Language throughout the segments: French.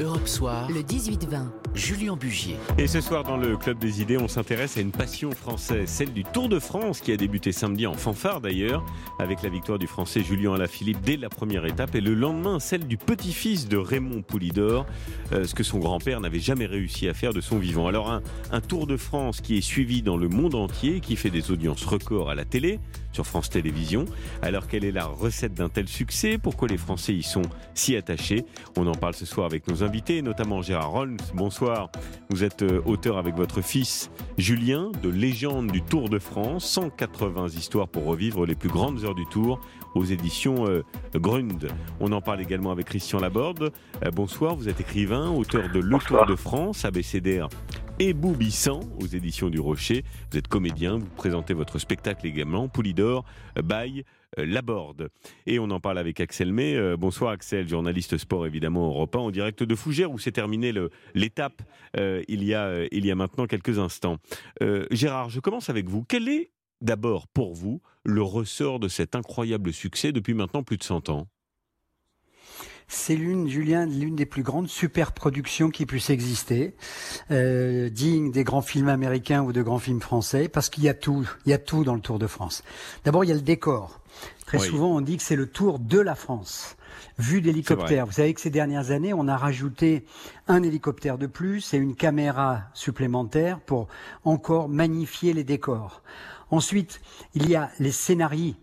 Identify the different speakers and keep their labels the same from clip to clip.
Speaker 1: Europe Soir,
Speaker 2: le 18-20.
Speaker 1: Julien Bugier.
Speaker 3: Et ce soir, dans le Club des Idées, on s'intéresse à une passion française, celle du Tour de France, qui a débuté samedi en fanfare d'ailleurs, avec la victoire du Français Julien Alaphilippe dès la première étape, et le lendemain, celle du petit-fils de Raymond Poulidor, euh, ce que son grand-père n'avait jamais réussi à faire de son vivant. Alors un, un Tour de France qui est suivi dans le monde entier, qui fait des audiences records à la télé, sur France Télévisions. Alors quelle est la recette d'un tel succès? Pourquoi les Français y sont si attachés? On en parle ce soir avec nos invités, notamment Gérard Rolls. Bonsoir. Vous êtes euh, auteur avec votre fils Julien de Légende du Tour de France, 180 histoires pour revivre les plus grandes heures du Tour aux éditions euh, Grund. On en parle également avec Christian Laborde. Euh, bonsoir, vous êtes écrivain, auteur de Le Tour de France, abécédaire et Boubissant aux éditions du Rocher. Vous êtes comédien, vous présentez votre spectacle également, Poulidor, by Laborde. Et on en parle avec Axel May. Euh, bonsoir Axel, journaliste sport évidemment Europe 1 en direct de Fougères où s'est terminée l'étape euh, il, y a, euh, il y a maintenant quelques instants. Gérard, je commence avec vous. Quel est d'abord pour vous le ressort de cet incroyable succès depuis maintenant plus de 100 ans?
Speaker 4: C'est l'une, Julien, l'une des plus grandes superproductions qui puisse exister, euh, digne des grands films américains ou de grands films français, parce qu'il y a tout, il y a tout dans le Tour de France. D'abord, il y a le décor. Très souvent, on dit que c'est le Tour de la France vu d'hélicoptère. Vous savez que ces dernières années, on a rajouté un hélicoptère de plus et une caméra supplémentaire pour encore magnifier les décors. Ensuite, il y a les scénarios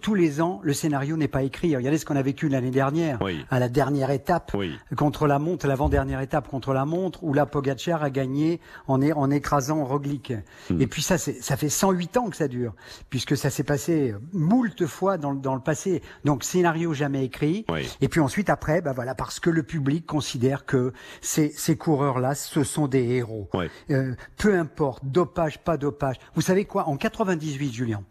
Speaker 4: tous les ans, le scénario n'est pas écrit. Regardez ce qu'on a vécu l'année dernière, à la dernière étape contre la montre, l'avant-dernière étape contre la montre, où la Pogacar a gagné en, en écrasant Roglic. Hmm. Et puis ça, ça fait 108 ans que ça dure, puisque ça s'est passé moult fois dans, dans, le passé. Donc scénario jamais écrit. Et puis ensuite, après, bah voilà, parce que le public considère que ces, ces coureurs-là, ce sont des héros. Euh, peu importe, dopage, pas dopage. Vous savez quoi? En 98, Julien,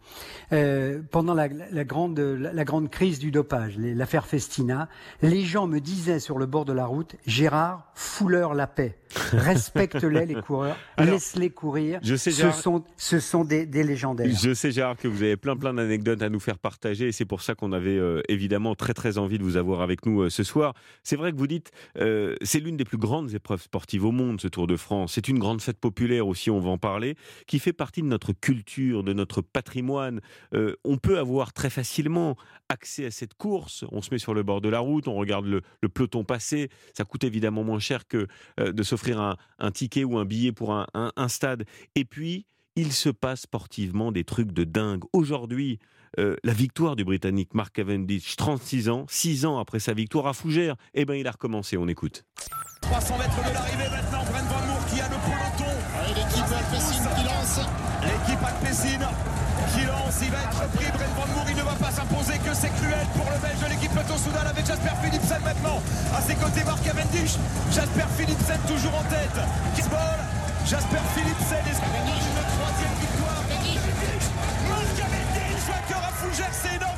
Speaker 4: euh, pendant la la, grande, la, grande crise du dopage, l'affaire Festina, les gens me disaient sur le bord de la route, Gérard, fouleur la paix. Respecte-les, les coureurs. Laisse-les courir. Je sais, ce, sont, ce sont des, des, légendaires.
Speaker 3: Je sais, Gérard, que vous avez plein, plein d'anecdotes à nous faire partager. Et c'est pour ça qu'on avait euh, évidemment très, très envie de vous avoir avec nous euh, ce soir. C'est vrai que vous dites, euh, c'est l'une des plus grandes épreuves sportives au monde, ce Tour de France. C'est une grande fête populaire aussi, on va en parler, qui fait partie de notre culture, de notre patrimoine. on peut avoir très facilement accès à cette course. On se met sur le bord de la route, on regarde le, le peloton passer. Ça coûte évidemment moins cher que de s'offrir offrir un, ticket ou un billet pour un, stade. Et puis, il se passe sportivement des trucs de dingue. Aujourd'hui, euh, la victoire du Britannique Mark Cavendish, 36 ans, 6 ans après sa victoire à Fougères, eh ben il a recommencé, on écoute.
Speaker 5: 300 mètres de l'arrivée maintenant, Brent Van Moor qui a le peloton.
Speaker 6: L'équipe Alpecin qui lance.
Speaker 5: L'équipe qui lance, il va être pris, Brent Van Moor, il ne va pas s'imposer que c'est cruel pour le Belge de l'équipe Peloton Soudal avec Jasper Philipsen maintenant. À ses côtés, Mark Cavendish, Jasper Philipsen toujours en tête. Kisball, Jasper Philipsen et une troisième victoire. Mark Cavendish, vainqueur à Fougères, c'est énorme.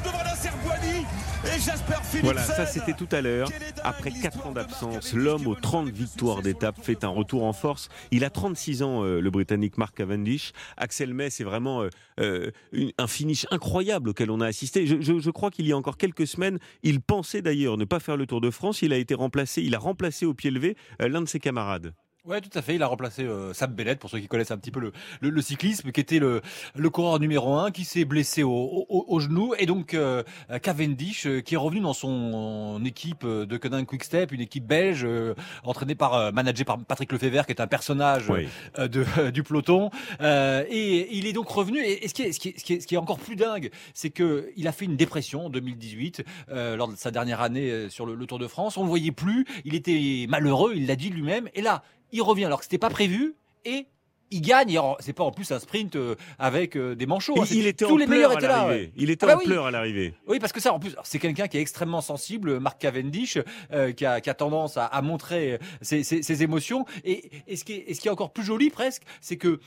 Speaker 5: Et Jasper Philipsen.
Speaker 3: Voilà, ça c'était tout à l'heure. Après 4 ans d'absence, l'homme aux 30 victoires d'étape fait un retour en force. Il a 36 ans, euh, le Britannique Mark Cavendish. Axel May, c'est vraiment euh, euh, un finish incroyable auquel on a assisté. Je, je crois qu'il y a encore quelques semaines, il pensait d'ailleurs ne pas faire le Tour de France. Il a été remplacé, il a remplacé au pied levé l'un de ses camarades.
Speaker 7: Ouais, tout à fait. Il a remplacé euh, Sam Bennett, pour ceux qui connaissent un petit peu le, le, cyclisme, qui était le, le coureur numéro un, qui s'est blessé au, au, genou, et donc euh, Cavendish, euh, qui est revenu dans son équipe de Quick Quickstep, une équipe belge entraînée par, managée par Patrick Lefebvre, qui est un personnage de, du peloton, et il est donc revenu. Et, ce, qui est, ce, qui est, ce, qui est, ce qui est encore plus dingue, c'est que il a fait une dépression en 2018 lors de sa dernière année sur le, le Tour de France. On le voyait plus, il était malheureux, il l'a dit lui-même, et là il revient alors que c'était pas prévu et il gagne. C'est pas en plus un sprint euh, avec euh, des manchots.
Speaker 3: Hein. Il, était tous les meilleurs étaient là. Il était ah bah en pleurs à l'arrivée.
Speaker 7: Oui, parce que ça, en plus, c'est quelqu'un qui est extrêmement sensible, Marc Cavendish, euh, qui, a, tendance à, montrer ses, émotions. Et, ce, qui est, ce qui est encore plus joli presque, c'est que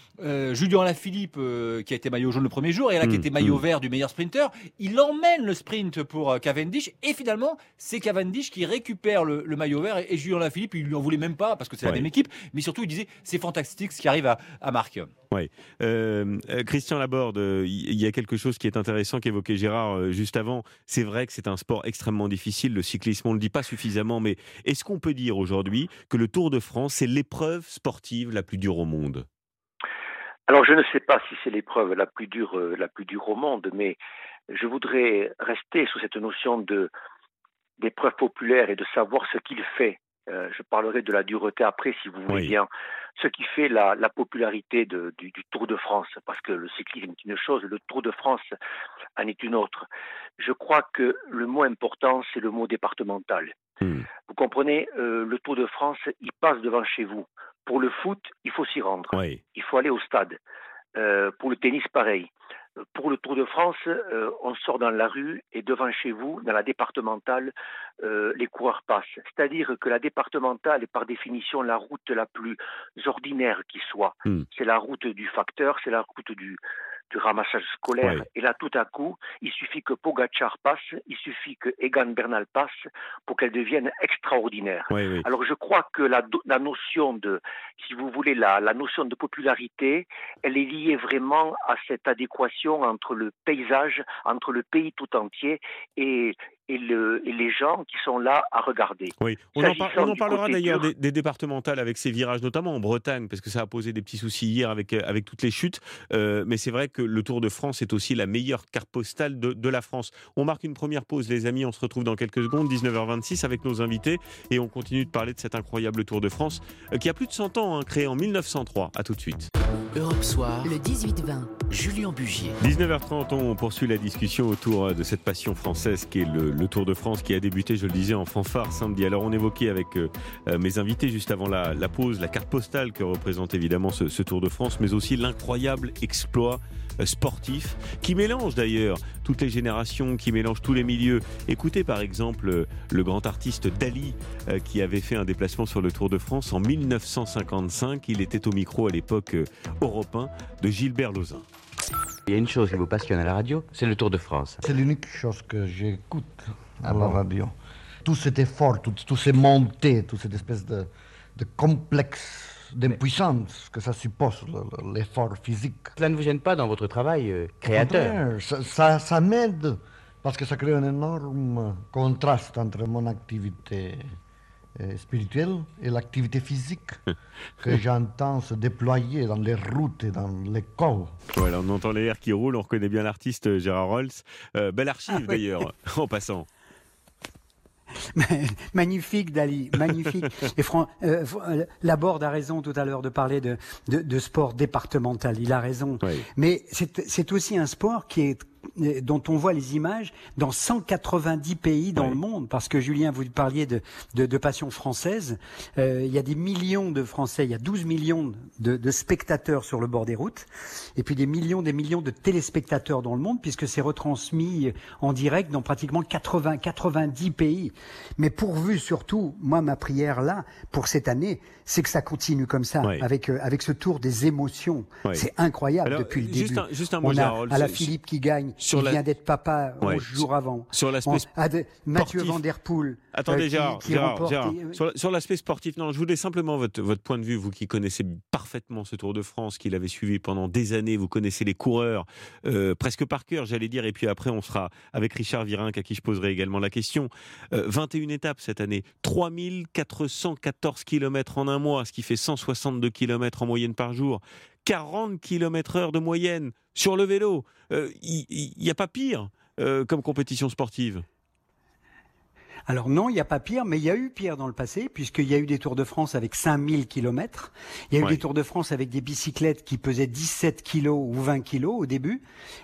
Speaker 7: Julien Alaphilippe, qui a été maillot jaune le premier jour, et là qui mmh, était maillot mmh. vert du meilleur sprinter, il emmène le sprint pour Cavendish. Et finalement, c'est Cavendish qui récupère le, maillot vert. Et, Julien Alaphilippe, il lui en voulait même pas parce que c'est la même équipe. Mais surtout, il disait c'est fantastique ce qui arrive à à Marc.
Speaker 3: Oui. Euh, euh, Christian Laborde, il y a quelque chose qui est intéressant qu'évoquait Gérard juste avant. C'est vrai que c'est un sport extrêmement difficile. Le cyclisme, on ne le dit pas suffisamment, mais est-ce qu'on peut dire aujourd'hui que le Tour de France, c'est l'épreuve sportive la plus dure au monde?
Speaker 1: Alors je ne sais pas si c'est l'épreuve la plus dure, la plus dure au monde, mais je voudrais rester sous cette notion de d'épreuve populaire et de savoir ce qu'il fait. Euh, je parlerai de la dureté après, si vous voulez bien. Ce qui fait la, la popularité de, du, du, Tour de France, parce que le cyclisme est une chose, le Tour de France en est une autre. Je crois que le mot important, c'est le mot départemental. Hmm. Vous comprenez, euh, le Tour de France, il passe devant chez vous. Pour le foot, il faut s'y rendre. Oui. Il faut aller au stade. Euh, pour le tennis, pareil pour le Tour de France, euh, on sort dans la rue et devant chez vous, dans la départementale, euh, les coureurs passent. C'est-à-dire que la départementale est par définition la route la plus ordinaire qui soit. Hmm. C'est la route du facteur, c'est la route du, du ramassage scolaire. Et là, tout à coup, il suffit que Pogachar passe, il suffit que Egan Bernal passe pour qu'elle devienne extraordinaire. Alors, je crois que la, la, notion de, si vous voulez, la, la notion de popularité, elle est liée vraiment à cette adéquation entre le paysage, entre le pays tout entier et, et, le, et, les gens qui sont là à regarder.
Speaker 3: Oui, on en, on en parlera d'ailleurs des, des, départementales avec ces virages, notamment en Bretagne, parce que ça a posé des petits soucis hier avec, euh, avec toutes les chutes. Euh, mais c'est vrai que le Tour de France est aussi la meilleure carte postale de, de, la France. On marque une première pause, les amis. On se retrouve dans quelques secondes, 19h26, avec nos invités. Et on continue de parler de cet incroyable Tour de France euh, qui a plus de 100 ans, hein, créé en 1903. À tout de suite.
Speaker 2: Europe Soir, le 18-20, Julien Bugier.
Speaker 3: 19h30, on poursuit la discussion autour de cette passion française qui est le, le Tour de France qui a débuté, je le disais, en fanfare samedi. Alors on évoquait avec euh, euh, mes invités juste avant la, la, pause la carte postale que représente évidemment ce, ce Tour de France, mais aussi l'incroyable exploit euh, sportif qui mélange d'ailleurs toutes les générations, qui mélange tous les milieux. Écoutez par exemple le grand artiste Dali qui avait fait un déplacement sur le Tour de France en 1955. Il était au micro à l'époque européen de Gilbert Lozin.
Speaker 8: Il y a une chose qui vous passionne à la radio, c'est le Tour de France.
Speaker 9: C'est l'unique chose que j'écoute à la radio. Tout cet effort, toutes tout ces montées, toute cette espèce de, de complexe d'impuissance que ça suppose, l'effort physique.
Speaker 8: Cela ne vous gêne pas dans votre travail euh, créateur
Speaker 9: Ça, ça, ça m'aide, parce que ça crée un énorme contraste entre mon activité euh, spirituelle et l'activité physique que j'entends se déployer dans les routes et dans l'école.
Speaker 3: Voilà, on entend les airs qui roulent, on reconnaît bien l'artiste Gérard Rolls. Euh, belle archive ah, oui. d'ailleurs, en passant.
Speaker 4: magnifique Dali, magnifique. Et Fran euh, Laborde a raison tout à l'heure de parler de, de, de, sport départemental. Il a raison. Oui. Mais c'est aussi un sport qui est dont on voit les images dans 190 pays dans oui. le monde. Parce que Julien, vous parliez de, de, de passion française. Euh, il y a des millions de Français, il y a 12 millions de, de, spectateurs sur le bord des routes, et puis des millions, des millions de téléspectateurs dans le monde, puisque c'est retransmis en direct dans pratiquement 80, 90 pays. Mais pourvu surtout, moi ma prière là pour cette année, c'est que ça continue comme ça, oui. avec euh, avec ce tour des émotions. Oui. C'est incroyable Alors, depuis le
Speaker 3: juste
Speaker 4: début.
Speaker 3: Un, juste un mot,
Speaker 4: on a à la Philippe qui gagne sur la... vient d'être papa ouais. 11 jours avant.
Speaker 3: Sur l'aspect
Speaker 4: Mathieu Van Der Poel.
Speaker 3: Attendez, euh, Gérard, qui, Gérard, remporte... Gérard. Sur, sur l'aspect sportif, non, je voulais simplement votre, votre point de vue, vous qui connaissez parfaitement ce Tour de France, qui l'avez suivi pendant des années, vous connaissez les coureurs euh, presque par cœur, j'allais dire, et puis après on sera avec Richard Virenque à qui je poserai également la question. Euh, 21 étapes cette année, 3414 km en un mois, ce qui fait 162 km en moyenne par jour. 40 km heure de moyenne sur le vélo. Il euh, n'y a pas pire euh, comme compétition sportive.
Speaker 4: Alors non, il n'y a pas pire, mais il y a eu pire dans le passé, puisqu'il y a eu des Tours de France avec 5000 km. Il y a eu des Tours de France avec des bicyclettes qui pesaient 17 kilos ou 20 kilos au début.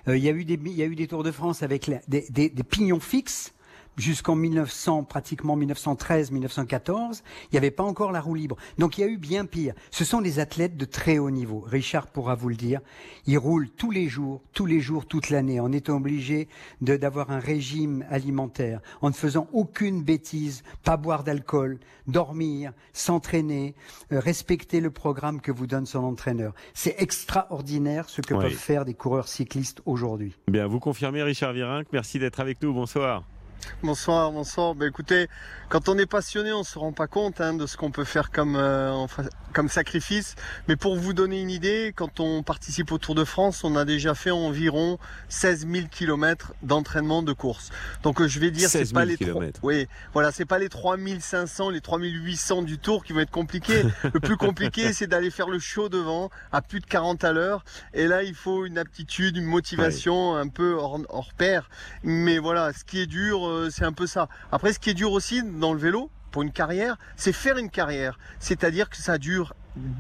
Speaker 4: Euh, il, y a eu des, il y a eu des Tours de France avec la, des, des, des pignons fixes jusqu'en 1900, pratiquement 1913, 1914, il n'y avait pas encore la roue libre. Donc il y a eu bien pire. Ce sont des athlètes de très haut niveau. Richard pourra vous le dire. Ils roulent tous les jours, tous les jours, toute l'année, en étant obligés d'avoir un régime alimentaire, en ne faisant aucune bêtise, pas boire d'alcool, dormir, s'entraîner, euh, respecter le programme que vous donne son entraîneur. C'est extraordinaire ce que oui. peuvent faire des coureurs cyclistes aujourd'hui.
Speaker 3: Bien, vous confirmez Richard Virenque. Merci d'être avec nous. Bonsoir.
Speaker 10: Bonsoir, bonsoir. Ben, écoutez, quand on est passionné, on se rend pas compte hein, de ce qu'on peut faire comme, euh, comme sacrifice. Mais pour vous donner une idée, quand on participe au Tour de France, on a déjà fait environ 16 000 km d'entraînement de course. Donc euh, je vais dire, c'est pas les oui, voilà, c'est pas les 3500, les 3800 du Tour qui vont être compliqués. le plus compliqué, c'est d'aller faire le show devant à plus de 40 à l'heure. Et là, il faut une aptitude, une motivation un peu hors, hors pair. Mais voilà, ce qui est dur, euh, c'est un peu ça. Après, ce qui est dur aussi dans le vélo, pour une carrière, c'est faire une carrière. C'est-à-dire que ça dure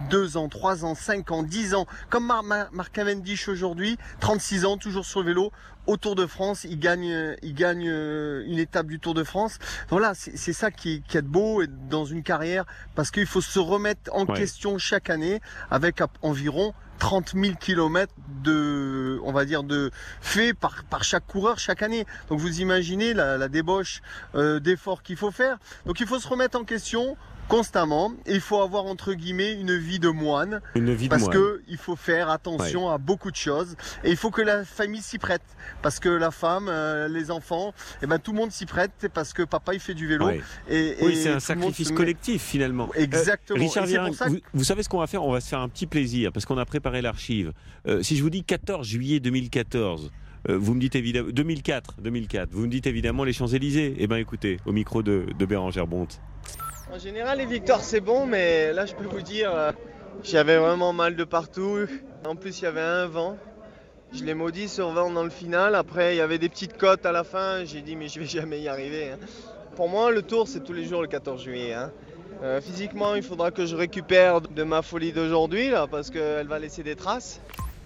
Speaker 10: deux ans, trois ans, cinq ans, dix ans. Comme Marc Cavendish aujourd'hui, 36 ans, toujours sur le vélo, au Tour de France, il gagne, il gagne euh, une étape du Tour de France. Voilà, c'est ça qui, qui est beau dans une carrière, parce qu'il faut se remettre en question chaque année avec environ 30 000 kilomètres de, on va dire, de faits par, par chaque coureur chaque année. Donc vous imaginez la, débauche euh, d'efforts qu'il faut faire. Donc il faut se remettre en question constamment. il faut avoir entre guillemets une vie de moine.
Speaker 3: Une vie
Speaker 10: parce que il faut faire attention à beaucoup de choses et il faut que la famille s'y prête parce que la femme, euh, les enfants, et eh ben tout le monde s'y prête parce que papa il fait du vélo.
Speaker 3: Et, oui, c'est un sacrifice collectif finalement.
Speaker 10: Euh, Exactement.
Speaker 3: Richard vous, savez ce qu'on va faire? On va se faire un petit plaisir parce qu'on a préparé l'archive. Euh, si je vous dis 14 juillet 2014. vous me dites évidemment 2004, 2004. Vous me dites évidemment les Champs Élysées. Eh ben écoutez, au micro de, de Bérangère Bonte.
Speaker 11: En général, les victoires, c'est bon, mais là, je peux vous dire, euh, j'avais vraiment mal de partout. En plus, il y avait un vent. Je l'ai maudit sur vent dans le final. Après, il y avait des petites côtes à la fin. J'ai dit, mais je vais jamais y arriver. Hein. Pour moi, le tour, c'est tous les jours le 14 juillet. Hein. Euh, physiquement, il faudra que je récupère de ma folie d'aujourd'hui, parce qu'elle va laisser des traces.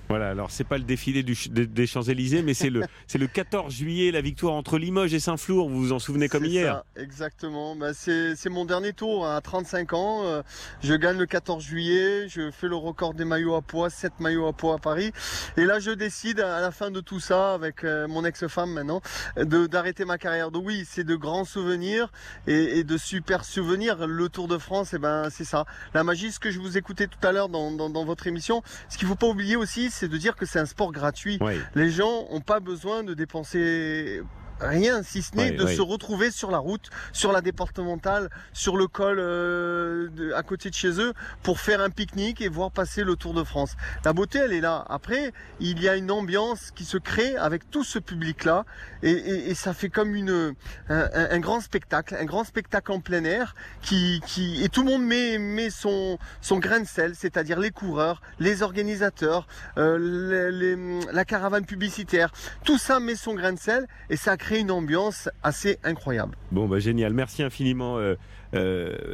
Speaker 3: Voilà, alors c'est pas le défilé des Champs-Élysées, mais c'est le, c'est le 14 juillet, la victoire entre Limoges et Saint-Flour, vous vous en souvenez comme hier
Speaker 10: ça, Exactement, bah, c'est, mon dernier tour hein, à 35 ans, euh, je gagne le 14 juillet, je fais le record des maillots à poids, 7 maillots à poids à Paris, et là je décide à la fin de tout ça, avec euh, mon ex-femme maintenant, de, d'arrêter ma carrière. Donc oui, c'est de grands souvenirs et, de super souvenirs. Le Tour de France, et eh ben, c'est ça. La magie, ce que je vous écoutais tout à l'heure dans, dans, dans votre émission, ce qu'il faut pas oublier aussi, c'est de dire que c'est un sport gratuit. Les gens n'ont pas besoin de dépenser rien si ce n'est de se retrouver sur la route, sur la départementale, sur le col euh, à côté de chez eux pour faire un pique-nique et voir passer le Tour de France. La beauté, elle est là. Après, il y a une ambiance qui se crée avec tout ce public-là et, ça fait comme une un, grand spectacle, un grand spectacle en plein air qui, qui et tout le monde met, met son son grain de sel, c'est-à-dire les coureurs, les organisateurs, euh, la caravane publicitaire, tout ça met son grain de sel et ça crée une ambiance assez incroyable.
Speaker 3: Bon, bah génial. Merci infiniment. Euh,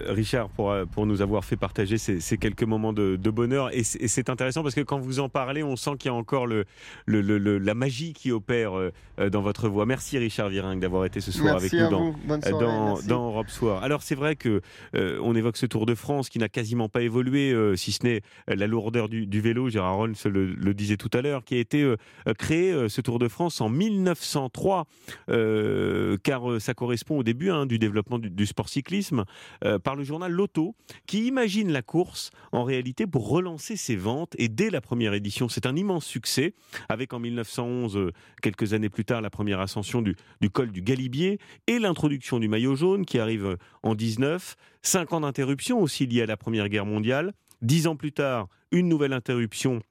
Speaker 3: Richard, pour, euh, pour nous avoir fait partager ces, quelques moments de, bonheur. Et c'est intéressant parce que quand vous en parlez, on sent qu'il y a encore le, le, la magie qui opère euh, dans votre voix. Merci Richard Viring d'avoir été ce soir avec nous dans, dans, dans, Europe Soir. Alors c'est vrai que on évoque ce Tour de France qui n'a quasiment pas évolué, si ce n'est la lourdeur du, vélo. Gérard Rolls le, le, disait tout à l'heure, qui a été créé ce Tour de France en 1903, car ça correspond au début hein, du développement du, du sport cyclisme. Euh, par le journal Loto, qui imagine la course en réalité pour relancer ses ventes. Et dès la première édition, c'est un immense succès, avec en 1911, euh, quelques années plus tard, la première ascension du, col du Galibier et l'introduction du maillot jaune qui arrive euh, en 19. Cinq ans d'interruption aussi liés à la Première Guerre mondiale. Dix ans plus tard, une nouvelle interruption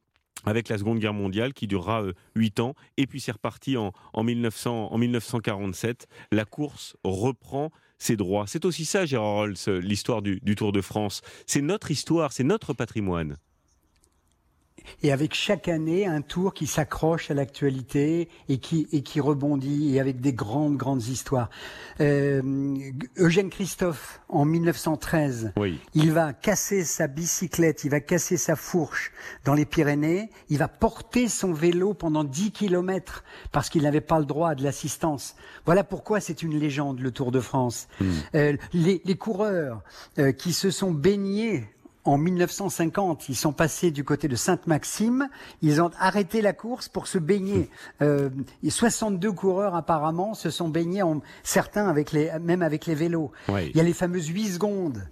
Speaker 3: avec la Seconde Guerre mondiale qui durera huit ans. Et puis c'est reparti en, en, 1900, en 1947. La course reprend ses droits. C'est aussi ça, Gérard Rolls, l'histoire du, du Tour de France. C'est notre histoire, c'est notre patrimoine
Speaker 4: et avec chaque année un tour qui s'accroche à l'actualité et qui et qui rebondit et avec des grandes grandes histoires. Euh, Eugène Christophe en 1913, il va casser sa bicyclette, il va casser sa fourche dans les Pyrénées, il va porter son vélo pendant 10 kilomètres parce qu'il n'avait pas le droit de l'assistance. Voilà pourquoi c'est une légende le Tour de France. Hmm. Euh, les, les, coureurs euh, qui se sont baignés en 1950, ils sont passés du côté de Sainte-Maxime. Ils ont arrêté la course pour se baigner. Euh, 62 coureurs apparemment se sont baignés, en, certains avec les, même avec les vélos. Il y a les fameuses 8 secondes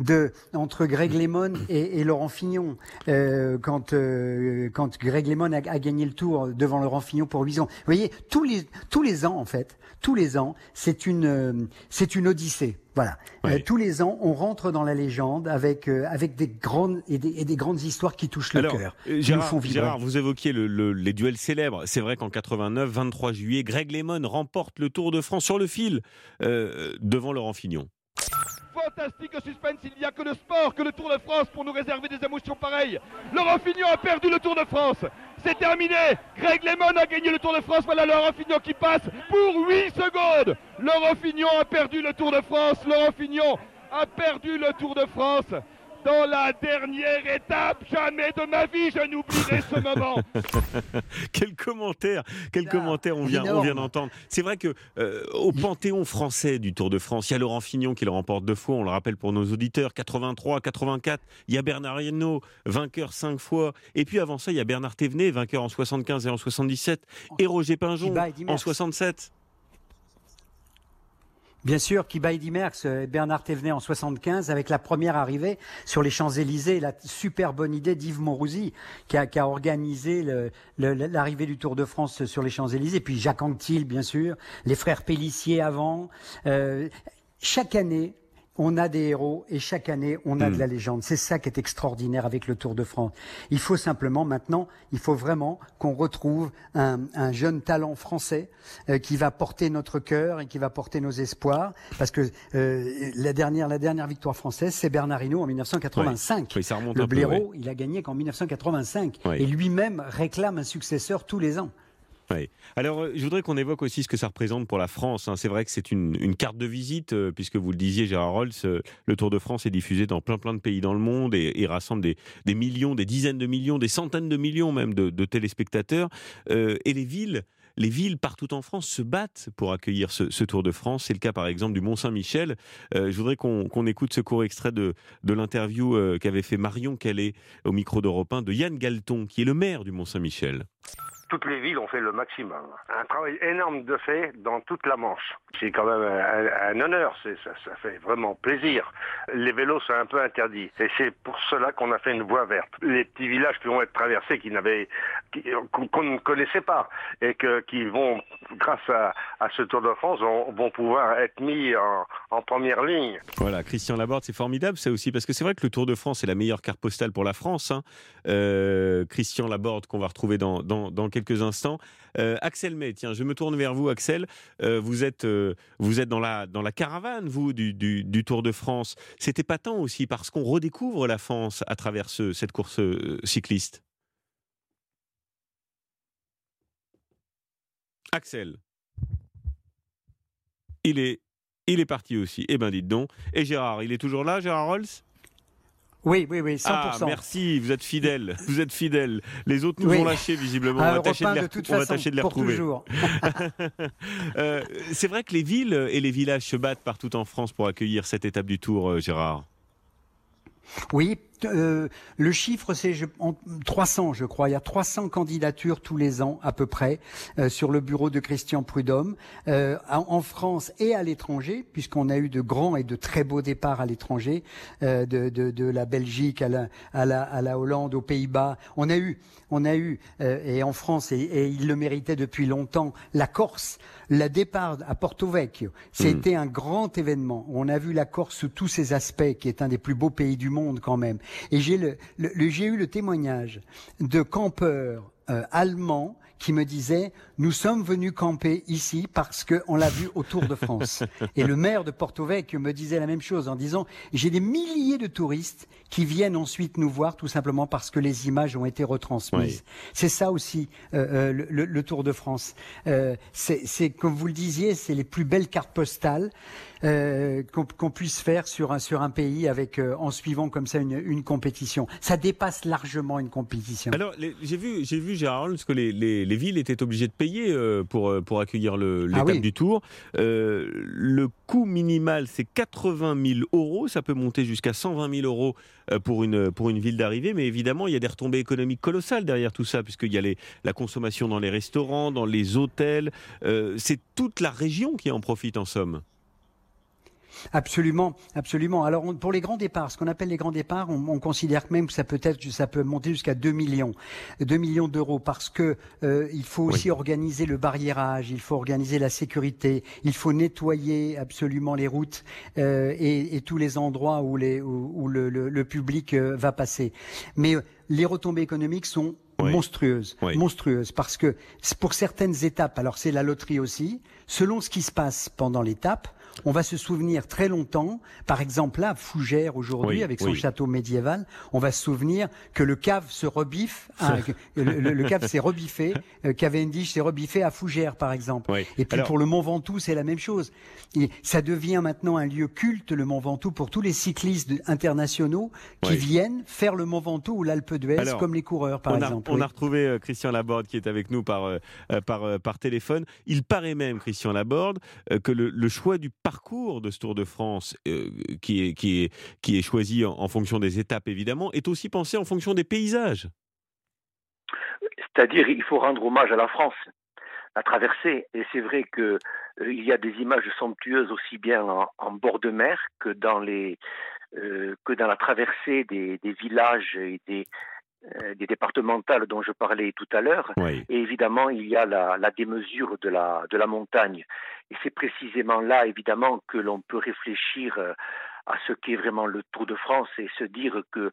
Speaker 4: de entre Greg Lemon et, Laurent Fignon euh, quand euh, quand Greg Lemon a, gagné le Tour devant Laurent Fignon pour 8 ans. Vous voyez, tous les tous les ans en fait, tous les ans, c'est une euh, c'est une odyssée. Voilà. tous les ans, on rentre dans la légende avec avec des grandes et des, et des, grandes histoires qui touchent le cœur,
Speaker 3: Gérard, Gérard, vous évoquiez le, les duels célèbres. C'est vrai qu'en 89, 23 juillet, Greg Lemon remporte le Tour de France sur le fil devant Laurent Fignon
Speaker 12: fantastique suspense. Il n'y a que le sport, que le Tour de France pour nous réserver des émotions pareilles. Laurent Fignon a perdu le Tour de France. C'est terminé. Greg Lemon a gagné le Tour de France. Voilà Laurent Fignon qui passe pour 8 secondes. Laurent Fignon a perdu le Tour de France. Laurent Fignon a perdu le Tour de France dans la dernière étape. Jamais de ma vie je n'oublierai ce moment.
Speaker 3: quel commentaire, quel commentaire on vient, on vient d'entendre. C'est vrai que euh, au panthéon français du Tour de France, il y a Laurent Fignon qui le remporte deux fois. On le rappelle pour nos auditeurs, 83, 84. Il y a Bernard Hinault, vainqueur cinq fois. Et puis avant ça, il y a Bernard Thévenet, vainqueur en 75 et en 77, et Roger Pinjon en 67.
Speaker 4: Bien sûr, qui Kibaïdi Merckx, euh, Bernard Thévenet en 75, avec la première arrivée sur les Champs-Élysées, la super bonne idée d'Yves a, qui a organisé l'arrivée du Tour de France sur les Champs-Élysées, puis Jacques Anquetil, bien sûr, les frères Pellissier avant. Euh, chaque année, on a des héros et chaque année on a de hmm. la légende. C'est ça qui est extraordinaire avec le Tour de France. Il faut simplement maintenant, il faut vraiment qu'on retrouve un, jeune talent français euh, qui va porter notre cœur et qui va porter nos espoirs. Parce que euh, la dernière, la dernière victoire française, c'est Bernard Hinault en 1985. le blaireau, il a gagné qu'en 1985 et lui-même réclame un successeur tous les ans.
Speaker 3: Alors, euh, je voudrais qu'on évoque aussi ce que ça représente pour la France. Hein. C'est vrai que c'est une, carte de visite, euh, puisque vous le disiez, Gérard Rolls, euh, le Tour de France est diffusé dans plein plein de pays dans le monde et, rassemble des, millions, des dizaines de millions, des centaines de millions même de, téléspectateurs. et les villes les villes partout en France se battent pour accueillir ce, Tour de France. C'est le cas par exemple du Mont-Saint-Michel. je voudrais qu'on écoute ce court extrait de, l'interview qu'avait fait Marion Calais au micro d'Europe 1 de Yann Galton, qui est le maire du Mont-Saint-Michel
Speaker 13: toutes les villes ont fait le maximum. Un travail énorme de fait dans toute la Manche. C'est quand même un, honneur, ça, ça, fait vraiment plaisir. Les vélos sont un peu interdits et c'est pour cela qu'on a fait une voie verte. Les petits villages qui vont être traversés, qui n'avaient, qu'on ne connaissait pas et qui vont, grâce à, ce Tour de France, vont, pouvoir être mis en, première ligne.
Speaker 3: Voilà, Christian Laborde, c'est formidable, c'est aussi parce que c'est vrai que le Tour de France est la meilleure carte postale pour la France. Hein. Euh, Christian Laborde qu'on va retrouver dans, dans, dans quelques instants. Euh, Axel May, tiens, je me tourne vers vous, Axel. Euh, vous êtes, euh, vous êtes dans la dans la caravane, vous, du, du, Tour de France. C'était pas tant aussi parce qu'on redécouvre la France à travers cette course cycliste. Axel. Il est, il est parti aussi. Eh ben, dites donc. Et Gérard, il est toujours là, Gérard Rolls
Speaker 4: oui, oui, oui, 100%.
Speaker 3: Ah, merci, vous êtes fidèle, vous êtes fidèle. Les autres nous ont lâchés visiblement. on va tâcher de, les, retrouver. euh, c'est vrai que les villes et les villages se battent partout en France pour accueillir cette étape du Tour, euh, Gérard.
Speaker 4: Oui, euh, le chiffre, c'est 300, je crois. Il y a 300 candidatures tous les ans, à peu près, euh, sur le bureau de Christian Prudhomme, euh, en, France et à l'étranger, puisqu'on a eu de grands et de très beaux départs à l'étranger, de, de, de, la Belgique à la, à la, à la Hollande, aux Pays-Bas. On a eu, on a eu, et en France, et, et, il le méritait depuis longtemps, la Corse, le départ à Porto Vecchio. C'était hmm. un grand événement. On a vu la Corse sous tous ses aspects, qui est un des plus beaux pays du monde quand même. Et j'ai le, j'ai eu le témoignage de campeurs euh, allemands qui me disaient nous sommes venus camper ici parce qu'on l'a vu au Tour de France. Et le maire de Porto Vecchio me disait la même chose en disant j'ai des milliers de touristes qui viennent ensuite nous voir tout simplement parce que les images ont été retransmises. C'est ça aussi euh, euh le, le, Tour de France. Euh, c'est comme vous le disiez, c'est les plus belles cartes postales euh, qu'on puisse faire sur un, sur un pays avec, euh, en suivant comme ça une, une, compétition. Ça dépasse largement une compétition.
Speaker 3: Alors, j'ai vu, j'ai vu, Gérard que les, les, les, villes étaient obligées de payer euh, pour, pour accueillir ah l'étape du Tour. le coût minimal, c'est 80 000 euros. Ça peut monter jusqu'à 120 000 euros pour une, pour une ville d'arrivée. Mais évidemment, il y a des retombées économiques colossales derrière tout ça, puisqu'il y a les, la consommation dans les restaurants, dans les hôtels. c'est toute la région qui en profite en somme.
Speaker 4: Absolument, absolument. Alors pour les grands départs, ce qu'on appelle les grands départs, on, considère que même que ça peut être, ça peut monter jusqu'à 2 millions, 2 millions d'euros, parce que euh, il faut aussi organiser le barriérage, il faut organiser la sécurité, il faut nettoyer absolument les routes euh, et, tous les endroits où, les, où, le, public euh, va passer. Mais les retombées économiques sont monstrueuses, monstrueuses, parce que pour certaines étapes, alors c'est la loterie aussi, selon ce qui se passe pendant l'étape, on va se souvenir très longtemps, par exemple là, Fougères aujourd'hui, avec son château médiéval, on va se souvenir que le cave se rebiffe, hein, le, cave s'est rebiffé, euh, Cavendish s'est rebiffé à Fougères par exemple. Et puis pour le Mont Ventoux, c'est la même chose. Et ça devient maintenant un lieu culte, le Mont Ventoux, pour tous les cyclistes internationaux qui viennent faire le Mont Ventoux ou l'Alpe d'Huez, comme les coureurs par exemple.
Speaker 3: On a retrouvé euh, Christian Laborde qui est avec nous par, euh, par, par téléphone. Il paraît même, Christian Laborde, que le, le choix du parcours de ce Tour de France, euh, qui, est, choisi en, fonction des étapes évidemment, est aussi pensé en fonction des paysages.
Speaker 1: C'est-à-dire, il faut rendre hommage à la France, à traverser. Et c'est vrai qu'il euh, y a des images somptueuses aussi bien en, bord de mer que dans, les, euh, que dans la traversée des, des villages et des, des départementales dont je parlais tout à l'heure. Et évidemment, il y a la, la, démesure de la, de la montagne. Et c'est précisément là, évidemment, que l'on peut réfléchir euh, à ce qu'est vraiment le Tour de France et se dire que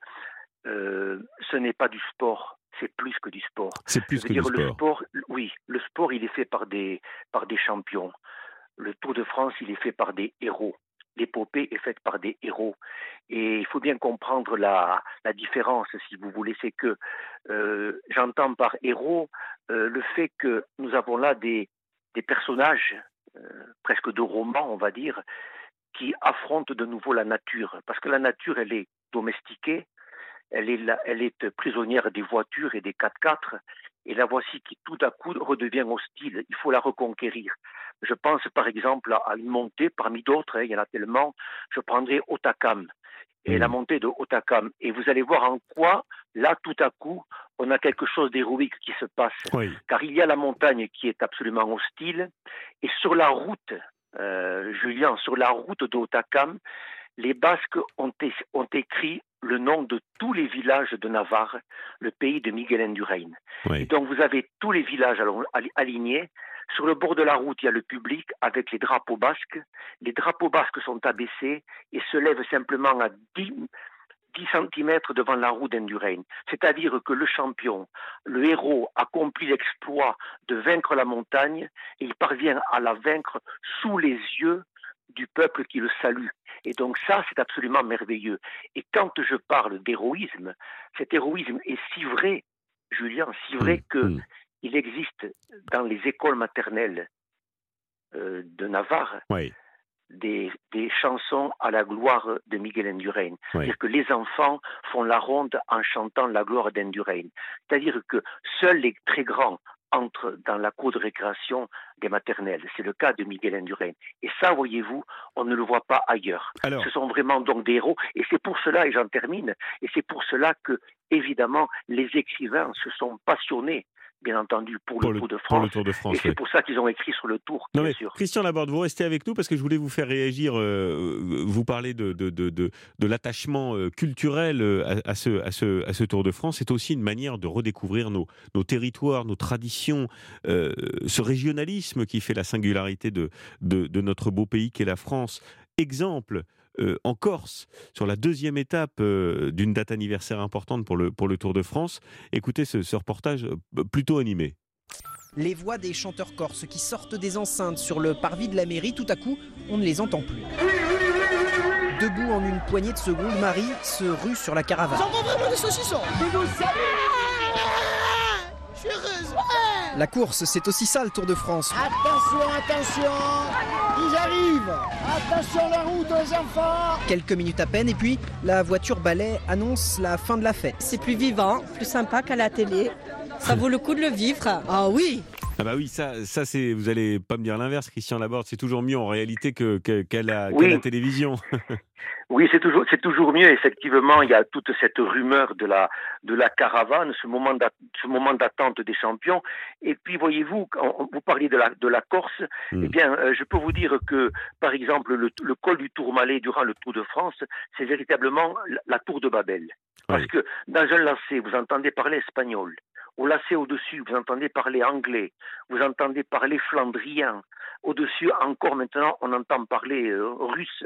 Speaker 1: euh, ce n'est pas du sport, c'est plus que du sport.
Speaker 3: C'est plus que du
Speaker 1: le sport. Oui, le sport, il est fait par des, par des champions. Le Tour de France, il est fait par des héros l'épopée est faite par des héros. Et il faut bien comprendre la, la différence, si vous voulez. C'est que euh, j'entends par héros euh, le fait que nous avons là des, personnages, euh, presque de romans, on va dire, qui affrontent de nouveau la nature. Parce que la nature, elle est domestiquée, elle est, elle est prisonnière des voitures et des 4x4, et la voici qui tout à coup redevient hostile. Il faut la reconquérir. Je pense par exemple à une montée, parmi d'autres, hein, il y en a tellement, je prendrai Otakam et la hmm. montée de Otakam. Et vous allez voir en quoi, là, tout à coup, on a quelque chose d'héroïque qui se passe. Car il y a la montagne qui est absolument hostile, et sur la route, euh, Julien, sur la route d'Otakam, les Basques ont, ont, écrit le nom de tous les villages de Navarre, le pays de Miguel Indurain. Donc vous avez tous les villages alignés sur le bord de la route, il y a le public avec les drapeaux basques. Les drapeaux basques sont abaissés et se lèvent simplement à 10, 10 cm devant la roue d'Endurain. C'est-à-dire que le champion, le héros, accomplit l'exploit de vaincre la montagne et il parvient à la vaincre sous les yeux du peuple qui le salue. Et donc ça, c'est absolument merveilleux. Et quand je parle d'héroïsme, cet héroïsme est si vrai, Julien, si vrai mmh, que mmh il existe dans les écoles maternelles euh, de Navarre des, chansons à la gloire de Miguel Indurain. C'est-à-dire que les enfants font la ronde en chantant la gloire d'Indurain. C'est-à-dire que seuls les très grands entrent dans la cour de récréation des maternelles. C'est le cas de Miguel Indurain. Et ça, voyez-vous, on ne le voit pas ailleurs. Ce sont vraiment donc des héros. Et c'est pour cela, et j'en termine, et c'est pour cela que, évidemment, les écrivains se sont passionnés bien entendu, pour, le, Tour de France. Et c'est pour ça qu'ils ont écrit sur le Tour, bien sûr.
Speaker 3: Christian Laborde, vous restez avec nous parce que je voulais vous faire réagir. Euh, vous parlez de, de, de, de l'attachement euh, culturel euh, à, ce, à, ce, à ce Tour de France. C'est aussi une manière de redécouvrir nos, nos territoires, nos traditions, ce régionalisme qui fait la singularité de, de, notre beau pays qu'est la France. Exemple, euh, en Corse, sur la deuxième étape euh, d'une date anniversaire importante pour le, pour le Tour de France. Écoutez ce, reportage euh, plutôt animé.
Speaker 14: Les voix des chanteurs corses qui sortent des enceintes sur le parvis de la mairie, tout à coup, on ne les entend plus. Debout en une poignée de secondes, Marie se rue sur la caravane.
Speaker 15: J'entends vraiment des saucissons
Speaker 14: La course, c'est aussi ça le Tour de France.
Speaker 15: Attention, attention Ils arrivent Attention la route aux enfants
Speaker 14: Quelques minutes à peine et puis la voiture balai annonce la fin de la fête.
Speaker 16: C'est plus vivant, plus sympa qu'à la télé. Ça vaut le coup de le vivre.
Speaker 14: Ah oui
Speaker 3: Ah bah oui, ça, ça c'est. Vous allez pas me dire l'inverse, Christian Laborde. C'est toujours mieux en réalité que qu'à la,
Speaker 1: Oui.
Speaker 3: la télévision.
Speaker 1: Oui, c'est toujours, c'est toujours mieux. Effectivement, il y a toute cette rumeur de la, de la caravane, ce moment, ce moment d'attente des champions. Et puis, voyez-vous, quand vous parliez de la, de la Corse.
Speaker 3: Hmm.
Speaker 1: Eh bien, euh, je peux vous dire que, par exemple, le, le col du Tourmalet durant le Tour de France, c'est véritablement la, la tour de Babel. Parce que dans un lacet, vous entendez parler espagnol. Au lacet au-dessus, vous entendez parler anglais. Vous entendez parler flandrien. Au-dessus, encore maintenant, on entend parler euh, russe.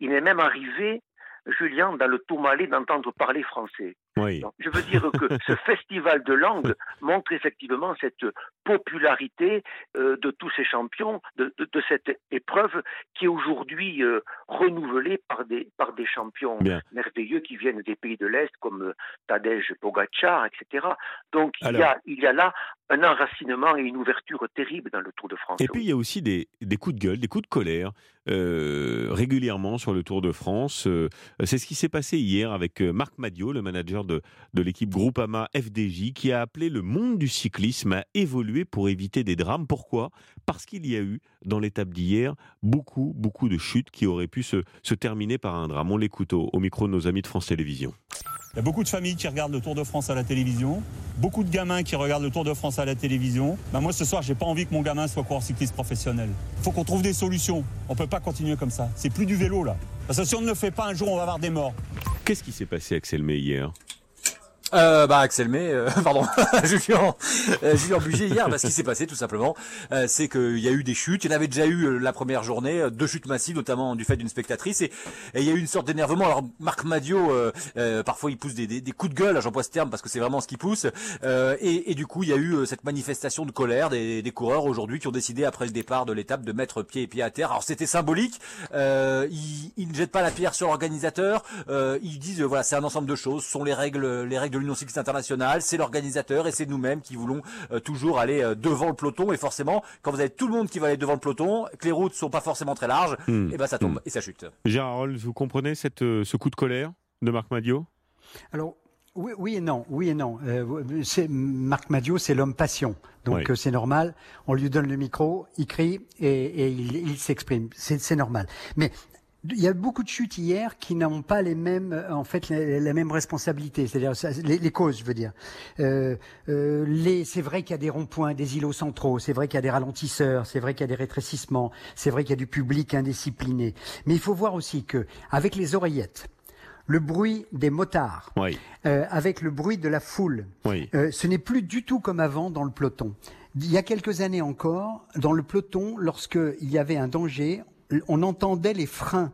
Speaker 1: Il est même arrivé, Julien, dans le Tourmalet, d'entendre parler français.
Speaker 3: Oui.
Speaker 1: Donc, je veux dire que ce festival de langue montre effectivement cette popularité euh, de tous ces champions, de, de- de cette épreuve qui est aujourd'hui euh, renouvelée par des, par des champions
Speaker 3: Bien.
Speaker 1: merveilleux qui viennent des pays de l'Est comme euh, Tadej Pogacar, etc. Donc il, y a, il y a là un enracinement et une ouverture terrible dans le Tour de France.
Speaker 3: Et puis il y a aussi des, des coups de gueule, des coups de colère régulièrement sur le Tour de France. C'est ce qui s'est passé hier avec Marc Madiot, le manager de, de l'équipe Groupama FDJ, qui a appelé le monde du cyclisme à évoluer pour éviter des drames. Pourquoi? Parce qu'il y a eu, dans l'étape d'hier, beaucoup, beaucoup de chutes qui auraient pu se, se terminer par un drame. On l'écoute au, au micro de nos amis de France Télévisions.
Speaker 16: Il y a beaucoup de familles qui regardent le Tour de France à la télévision, beaucoup de gamins qui regardent le Tour de France à la télévision. Ben moi, ce soir, j'ai pas envie que mon gamin soit coureur cycliste professionnel. Il faut qu'on trouve des solutions. On peut pas continuer comme ça. C'est plus du vélo là. Parce que si on ne le fait pas, un jour, on va avoir des morts.
Speaker 3: Qu'est-ce qui s'est passé, Axel May, hier
Speaker 7: Euh, bah Axel May, euh, pardon, Julien, euh, Julien Bugier hier, bah, ce qui s'est passé tout simplement, euh, c'est qu'il y a eu des chutes. Il y en avait déjà eu euh, la première journée, deux chutes massives, notamment du fait d'une spectatrice, et, il y a eu une sorte d'énervement. Alors Marc Madio, parfois il pousse des, des, des coups de gueule, j'emploie ce terme parce que c'est vraiment ce qu'il pousse, et, et du coup il y a eu cette manifestation de colère des, des coureurs aujourd'hui qui ont décidé après le départ de l'étape de mettre pied et pied à terre. Alors c'était symbolique, ils, ils ne jettent pas la pierre sur l'organisateur, ils disent voilà c'est un ensemble de choses, ce sont les règles, les règles de l'Union cycliste internationale, c'est l'organisateur et c'est nous-mêmes qui voulons euh, toujours aller euh, devant le peloton et forcément quand vous avez tout le monde qui va aller devant le peloton, que les routes sont pas forcément très larges,
Speaker 3: Hmm.
Speaker 7: et ben ça tombe
Speaker 3: Hmm.
Speaker 7: et ça chute.
Speaker 3: Gérard vous comprenez cette, euh, ce coup de colère de Marc Madiot?
Speaker 4: Alors, oui, oui et non, oui et non. Euh, c'est- Marc Madio, c'est l'homme passion, donc
Speaker 3: Oui.
Speaker 4: euh, c'est normal. On lui donne le micro, il crie et, et il, il s'exprime. C'est c'est normal. Mais il y a beaucoup de chutes hier qui n'ont pas les mêmes, euh, en fait, la, la même responsabilité, c'est-à-dire les, les causes, je veux dire. Euh, euh, c'est vrai qu'il y a des ronds-points, des îlots centraux, c'est vrai qu'il y a des ralentisseurs, c'est vrai qu'il y a des rétrécissements, c'est vrai qu'il y a du public indiscipliné. Mais il faut voir aussi que avec les oreillettes, le bruit des motards,
Speaker 3: Oui.
Speaker 4: euh, avec le bruit de la foule.
Speaker 3: Oui.
Speaker 4: Euh, ce n'est plus du tout comme avant dans le peloton. Il y a quelques années encore, dans le peloton, lorsqu'il y avait un danger, on entendait les freins,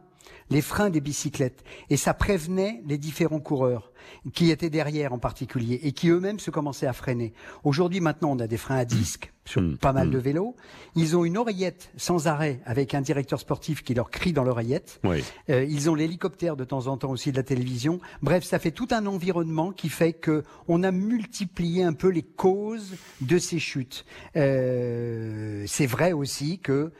Speaker 4: les freins des bicyclettes, et ça prévenait les différents coureurs qui étaient derrière en particulier et qui eux-mêmes se commençaient à freiner. Aujourd'hui, maintenant, on a des freins à disque sur pas mal de vélos. Ils ont une oreillette sans arrêt avec un directeur sportif qui leur crie dans l'oreillette.
Speaker 3: Oui.
Speaker 4: Euh, ils ont l'hélicoptère de temps en temps aussi de la télévision. Bref, ça fait tout un environnement qui fait que on a multiplié un peu les causes de ces chutes. Euh, c'est vrai aussi que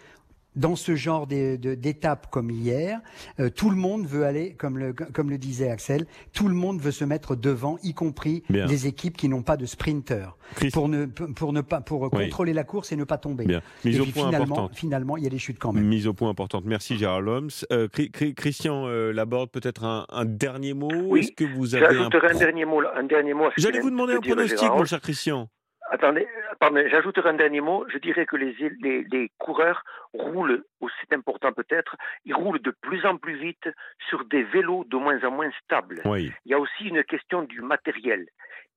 Speaker 4: dans ce genre d'étapes comme hier, euh, tout le monde veut aller, comme le, comme le disait Axel, tout le monde veut se mettre devant, y compris
Speaker 3: Bien.
Speaker 4: les équipes qui n'ont pas de sprinter, pour ne, pour ne pas, pour
Speaker 3: Oui.
Speaker 4: contrôler la course et ne pas tomber.
Speaker 3: Bien. Mise
Speaker 4: et
Speaker 3: au
Speaker 4: puis
Speaker 3: point
Speaker 4: finalement,
Speaker 3: importante.
Speaker 4: finalement, il y a des chutes quand même.
Speaker 3: Mise au point importante. Merci Gérard Loms. Euh, Christian euh, Laborde, peut-être un, un dernier mot?
Speaker 1: Oui,
Speaker 3: Est-ce que vous avez un...
Speaker 1: J'ajouterai un,
Speaker 3: pro-
Speaker 1: dernier mot, un dernier
Speaker 3: J'allais vous
Speaker 1: de
Speaker 3: demander un pronostic, mon cher Christian.
Speaker 1: Attendez, pardon, j'ajouterai un dernier mot. Je dirais que les, les, les coureurs roulent, ou c'est important peut-être, ils roulent de plus en plus vite sur des vélos de moins en moins stables.
Speaker 3: Oui.
Speaker 1: Il y a aussi une question du matériel.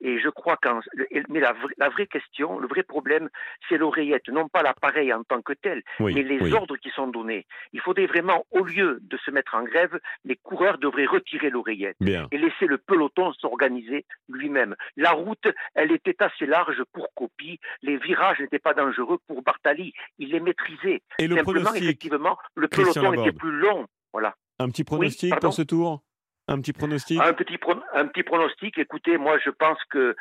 Speaker 1: Et je crois qu'en, mais la, vra- la vraie question, le vrai problème, c'est l'oreillette, non pas l'appareil en tant que tel,
Speaker 3: Oui,
Speaker 1: mais les
Speaker 3: oui.
Speaker 1: ordres qui sont donnés. Il faudrait vraiment, au lieu de se mettre en grève, les coureurs devraient retirer l'oreillette et laisser le peloton s'organiser lui-même. La route, elle était assez large pour Copy, les virages n'étaient pas dangereux pour Bartali, il les maîtrisait.
Speaker 3: Et le
Speaker 1: Simplement, effectivement, le peloton était plus long. Voilà.
Speaker 3: Un petit pronostic pour ce tour? Un petit pronostic
Speaker 1: un petit, pro- un petit pronostic. Écoutez, moi, je pense que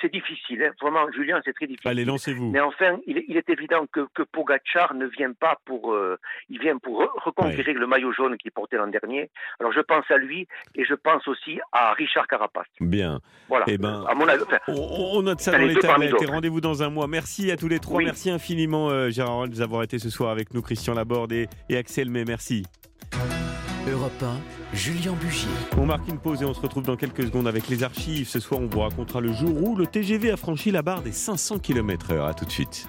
Speaker 1: c'est difficile. hein. Vraiment, Julien, c'est très difficile.
Speaker 3: Allez, lancez-vous.
Speaker 1: Mais enfin, il, est- il est évident que, que Pogacar ne vient pas pour. euh, il vient pour re- reconquérir le maillot jaune qu'il portait l'an dernier. Alors, je pense à lui et je pense aussi à Richard Carapace.
Speaker 3: Bien.
Speaker 1: Voilà.
Speaker 3: Eh ben,
Speaker 1: à mon avis, enfin,
Speaker 3: on, on note ça dans les tablettes et rendez-vous dans un mois. Merci à tous les trois.
Speaker 1: Oui.
Speaker 3: Merci infiniment, euh, Gérard Rolls, d'avoir été ce soir avec nous, Christian Laborde et, et Axel May. Merci.
Speaker 2: Europe 1, Julien Bugier.
Speaker 3: On marque une pause et on se retrouve dans quelques secondes avec les archives. Ce soir, on vous racontera le jour où le TGV a franchi la barre des 500 km/h. À tout de suite.